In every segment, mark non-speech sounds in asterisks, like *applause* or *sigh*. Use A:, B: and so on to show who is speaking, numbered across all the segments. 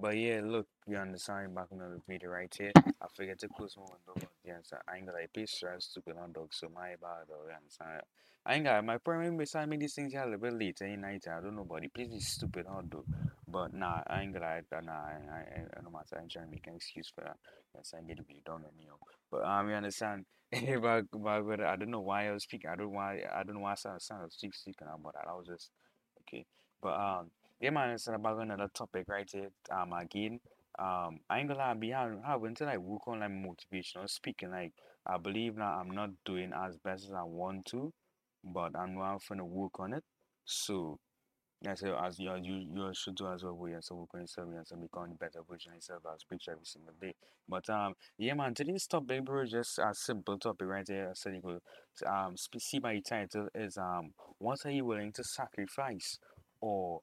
A: But yeah, look, you understand back on the video right here. I forget to close my window, yeah, so I ain't gonna like be stressed stupid on dog, so my bad though, you understand? I ain't got my problem beside me these things here a little bit later in night. I don't know, but please be stupid on dog. But nah, I ain't gonna like that. Nah, I, I, I no matter. I'm trying to make an excuse for that. Yes, I get to be done on me. But um, you understand? but, but, but I don't know why I was speaking. I don't why. I don't know why I sound sound speak speaking about that. I was just okay. But um, yeah, man, it's about another topic right here. Um, again, um, I ain't gonna lie, be having to like work on like motivational speaking. Like, I believe now I'm not doing as best as I want to, but I'm now gonna work on it. So. Yeah, so as you you you should do as well, we and so we're going to and so become better version of yourself as preach every single day. But um, yeah, man, today's topic, bro, just a simple topic right there. I said you could um see my title is um, what are you willing to sacrifice, or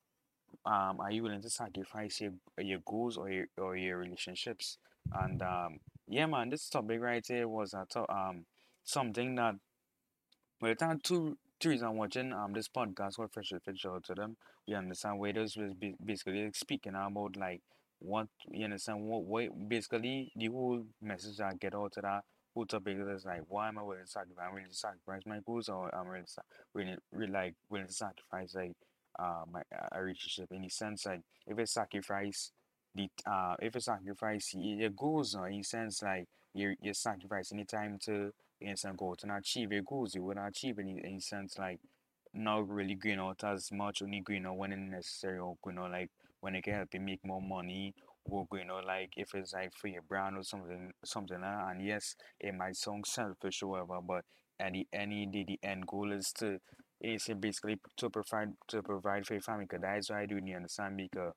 A: um, are you willing to sacrifice your your goals or your or your relationships? And um, yeah, man, this topic right here was a to- um something that well, it's not two two reasons watching um this podcast what Fresh Fit show to them. You understand where those was basically speaking about like what you understand what what basically the whole message I get out of that whole topic is like why am I willing to sacrifice? I'm willing to sacrifice my goals or I'm willing to willing, really like willing to sacrifice like uh my a relationship in the sense like if it sacrifice the uh if it sacrifice your goals or in the sense like you're you're sacrificing the time to instant goal to not achieve your goals. You not achieve any in sense like not really going out as much, only going out when it's necessary or going out like when it can help you make more money or going out like if it's like for your brand or something something like that. And yes, it might sound selfish or whatever, but at the end of the the end goal is to is basically to provide to provide for your family. Cause that's why I do you understand because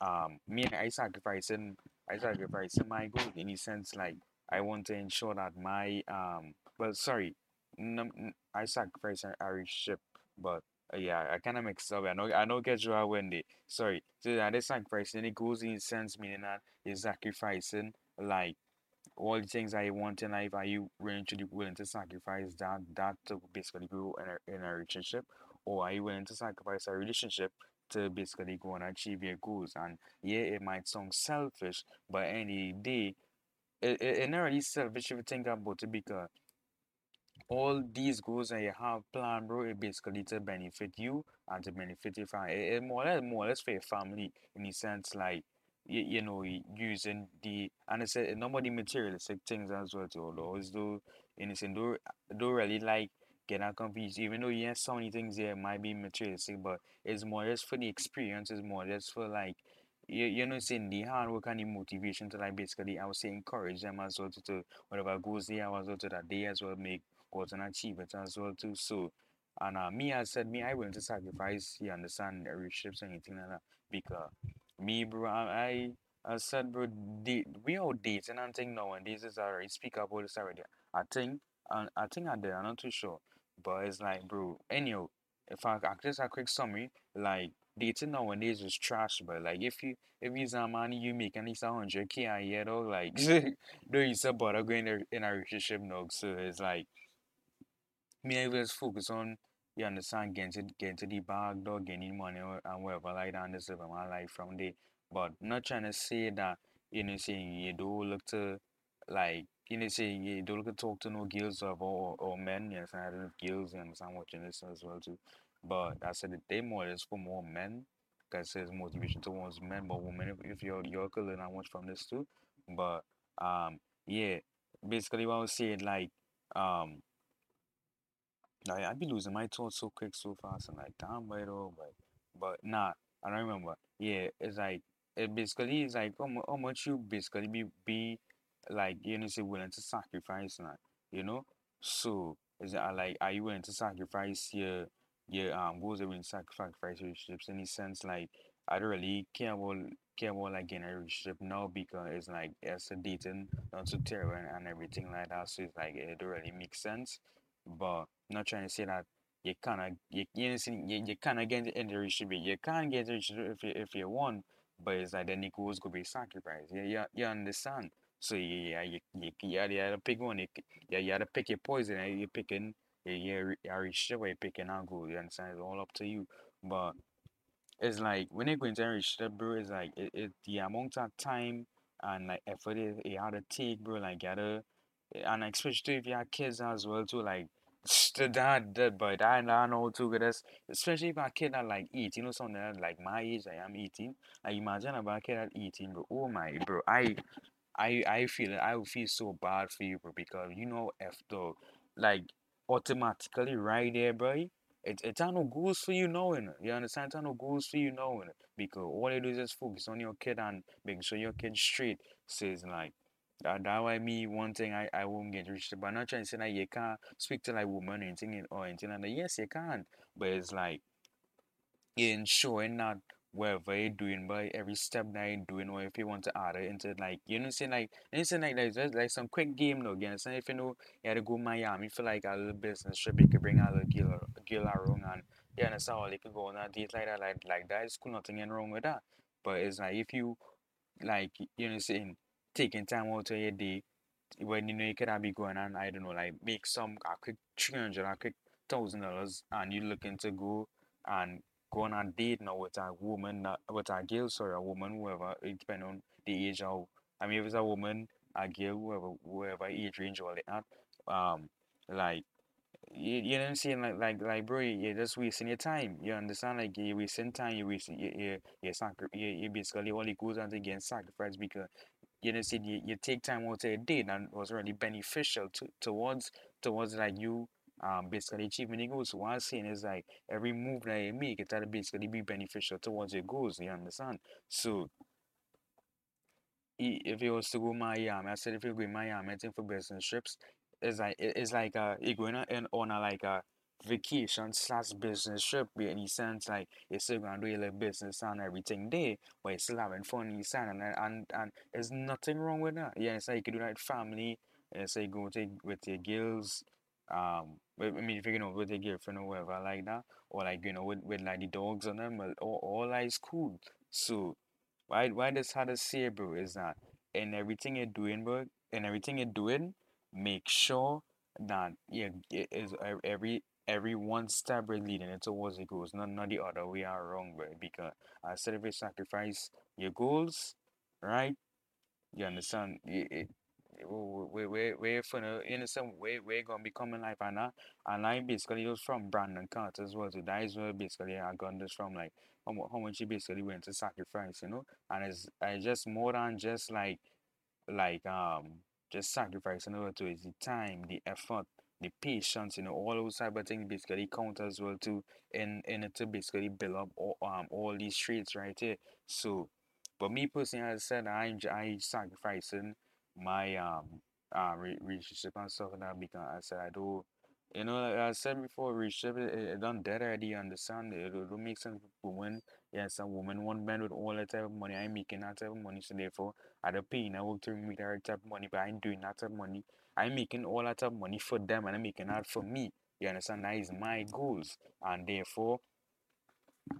A: um me and I sacrificing I sacrificing my goal in a sense like I want to ensure that my um well sorry n- n- I sacrifice a a relationship but uh, yeah I kind of mixed up I know I know get you out when they sorry so that is sacrificing it goes in sense meaning that you're sacrificing like all the things I want in life, are you willing to willing to sacrifice that that to basically grow in a in a relationship, or are you willing to sacrifice a relationship to basically go and achieve your goals? And yeah, it might sound selfish, but any day, it, it, it not really selfish if you think about it because all these goals that you have planned, bro, it basically to benefit you and to benefit your family. It, it more or less, more or less for your family in the sense like you, you know using the and it's a number of the materialistic things as well too. Although as though in the don't really like get that confused. Even though yes, so many things there might be materialistic, but it's more or less for the experience. It's more or less for like. You, you know, saying the hard work and the motivation to like basically, I would say encourage them as well to, to whatever goes there as well to that they as well make was an achievement as well too. So, and uh, me, I said me, I willing to sacrifice. You understand relationships and anything like that because me, bro, I, I, I said, bro, date, we all dating and thing nowadays is already speak about this already. I think, and I think I did. I'm not too sure, but it's like, bro. Anyhow, if I, I just a quick summary, like dating nowadays is trash, but like if you if you some money you make at least hundred k a year, though, like *laughs* don't you support going in a in a relationship, no. So it's like me I just focus on you understand getting to getting the bag dog getting money or- and whatever like that and living my life from there. But not trying to say that you know saying you don't look to like you know saying you don't look to talk to no girls or or, or men, yes I don't know if girls you understand watching this as well too. But I said that they more is for more men because there's motivation towards men but women if, if you're you're could learn much from this too. But um yeah basically what I was saying like um I I be losing my thoughts so quick, so fast. And I'm like, damn, but oh, but but nah, I don't remember. Yeah, it's like it basically is like how, how much you basically be be like you know say willing to sacrifice like you know. So is it uh, like are you willing to sacrifice your your um goals? Are willing to sacrifice relationships in sense like I don't really care about care about like getting a relationship now because it's like it's a dating not so terrible and, and everything like that. So it's like it don't really make sense. But not trying to say that you cannot you you, you, you cannot get into the relationship. You can't get into if you if you want, but it's like then goes could be sacrificed. Yeah, you, you understand? So yeah, you you you had, you had to pick one. You, you, you had to pick your poison. And you picking you you you relationship where you picking and go. You understand? It's all up to you. But it's like when you go into a bro, it's like it, it the amount of time and like effort it, it had to take, bro, like gotta and especially if you have kids as well too, like that that but I, I know too because especially if a kid at like eat, you know something that, like my age I am 18 like imagine about a kid at 18 bro oh my bro I I I feel. I feel so bad for you, bro, because you know after like automatically right there, bro. It it no goals for you knowing it. You understand? It no goals for you knowing it. Because all you do is just focus on your kid and making sure your kid straight. Says like that that why me one thing I, I won't get rich but I'm not trying to say that you can't speak to like woman or anything or anything like that. Yes you can. But it's like ensuring that whatever you're doing by every step that you're doing or if you want to add it into like you know saying like you saying like just like some quick game though again so if you know you had to go Miami feel like a little business trip you could bring a little girl, girl around and you understand how they could go on a date like that like like that is cool nothing wrong with that but it's like if you like you know saying taking time out of your day when you know you could have be going and I don't know like make some a quick three hundred a quick thousand dollars and you're looking to go and go on a date now with a woman with a girl sorry a woman whoever it depend on the age of I mean if it's a woman a girl whoever whoever age range all that um like you, you know what I'm saying? Like like like bro you're just wasting your time you understand? Like you're wasting time you're wasting you you you, sacri- you, you basically all it goes on to getting sacrificed because you know, see, you, you take time out of your day and it was really beneficial to, towards towards like you um basically achieving goals. So what I'm saying is like every move that you make, it will basically be beneficial towards your goals. You understand? So if you was to go Miami, I said if you go Miami, I think for business trips, it's like it's like uh you're going on on a like a vacation slash business trip in the sense like you're still gonna do your little business and everything there, but you're still having fun sun and and and there's nothing wrong with that. Yeah, it's like you could do that with family, and say go take with your girls, um, I mean if you know with your girlfriend or whatever like that, or like you know with, with like the dogs on them, all all that is cool. So why why this hard to say, bro, is that in everything you're doing, bro, in everything you're doing, make sure that yeah, it is every every one step we're leading it towards the goals, not not the other way around, bro. Because I said if you sacrifice your goals, right? You understand? It, it, we we we for the innocent we we gonna be coming life and I and I basically was from Brandon Carter as well. So that is where basically I got this from like how, how much he basically went to sacrifice, you know? And it's I just more than just like like um just sacrificing over to it, the time, the effort, the patience, you know, all those type of things basically count as well too in in it to basically build up all, um all these traits right here. So but me personally as I said I'm I sacrificing my um uh relationship and stuff like that because I said I do you know like I said before relationship it, it, done dead already you understand? It, it don't make sense for women yes a woman one man with all that type of money I'm making that type of money so therefore I don't pay I work to make that type of money but I'm doing that type of money. I'm making all that type of money for them and I'm making that for me you understand? That is my goals and therefore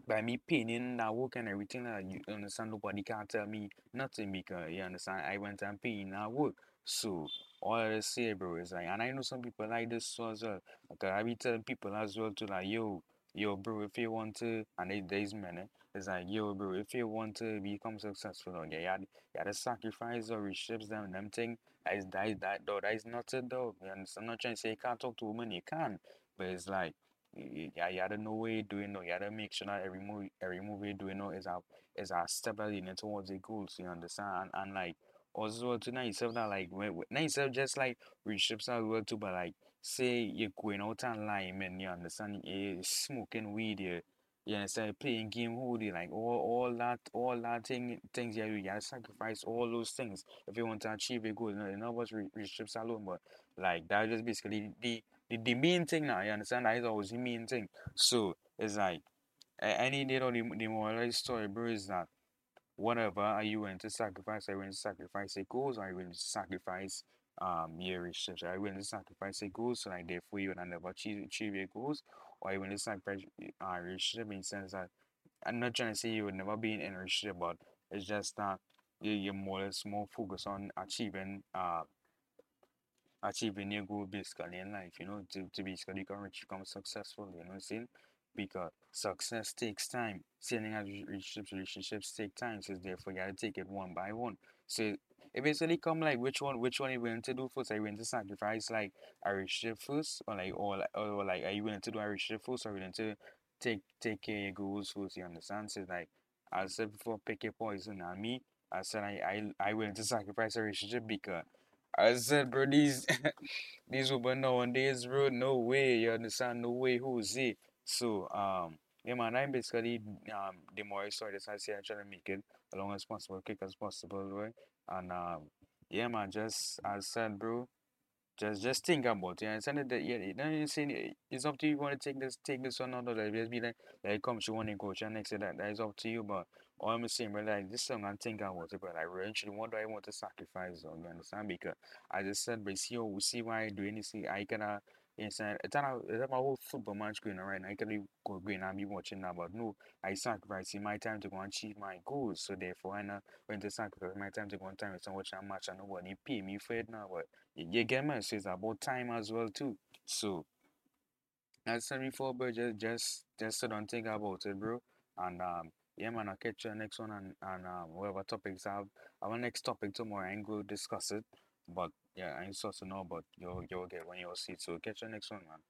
A: by me paying in that work and everything that you understand nobody can tell me nothing because you understand I went and paying that work. So all I say bro is like and I know some people like this so as well. Because I be telling people as well to like yo yo bro if you want to and they there's many it's like yo bro if you want to become successful okay, had you had to sacrifice or reships them them thing that is that is that though that is not it though. You understand? I'm not trying to say you can't talk to women, you can. But it's like know what you're doing. You gotta make sure that every move every move you're doing now is a is a step leading towards the goals. You understand? And, and like also to know yourself that like when, when not yourself just like relationships as well too, but like say you're going out and lying man, you understand? You're smoking weed, you you understand? Playing game hoodie, like all all that all that thing things you, you gotta sacrifice all those things if you want to achieve a goal. You know, not about relationships alone, but like that just basically the the, the main thing now, you understand? That is always the main thing. So it's like any little moral story, bro, is that whatever are you willing to sacrifice? Are you willing to sacrifice your goals? Are you willing to sacrifice um your relationships? Are you willing to sacrifice your goals so like therefore you will never achieve achieve your goals? Or are you willing to sacrifice uh relationship in the sense that I'm not trying to say you would never be in a relationship, but it's just that you, you're more or less more focused on achieving uh achieving your goal basically in life, you know, to, to basically rich, become successful, you know saying? because success takes time. Sailing as relationships, relationships take time, so therefore you gotta take it one by one. So it basically come like which one which one you willing to do first? Are you willing to sacrifice like a relationship first or like or or like are you willing to do a relationship first or are you willing to take take care of your goals first, you understand? So like I said before, pick your poison and me, I said I I I willing to sacrifice a relationship because I said bro these *laughs* these women nowadays bro no way you understand no way who's it? So um yeah man I'm basically um the more I started I say I try to make it as long as possible quick as possible right? And um yeah man just I said bro just just think about it and send it that yeah you say it's up to you want to take this take this or not or like just be like like come she want to coach and next to that that is up to you but all I'm saying bro like this song I'm thinking about it but like eventually what do I want to sacrifice on you understand? Because I just said but see oh, how see why I do anything I cannot Inside, it's not it's my whole football match going right now. I can be go going and be watching now, but no, I sacrifice my time to go and achieve my goals. So therefore, I know when to sacrifice my time to go and time with watch a match and nobody pay me for it now. But you, get me? So it's about time as well too. So I said before, bro, just just just don't think about it, bro. And um, yeah, man, I'll catch you next one and and um, whatever topics I have. Our next topic tomorrow, I ain't to discuss it, but yeah, I ain't supposed to know, but you'll you'll get when you'll see. So catch you next one, man.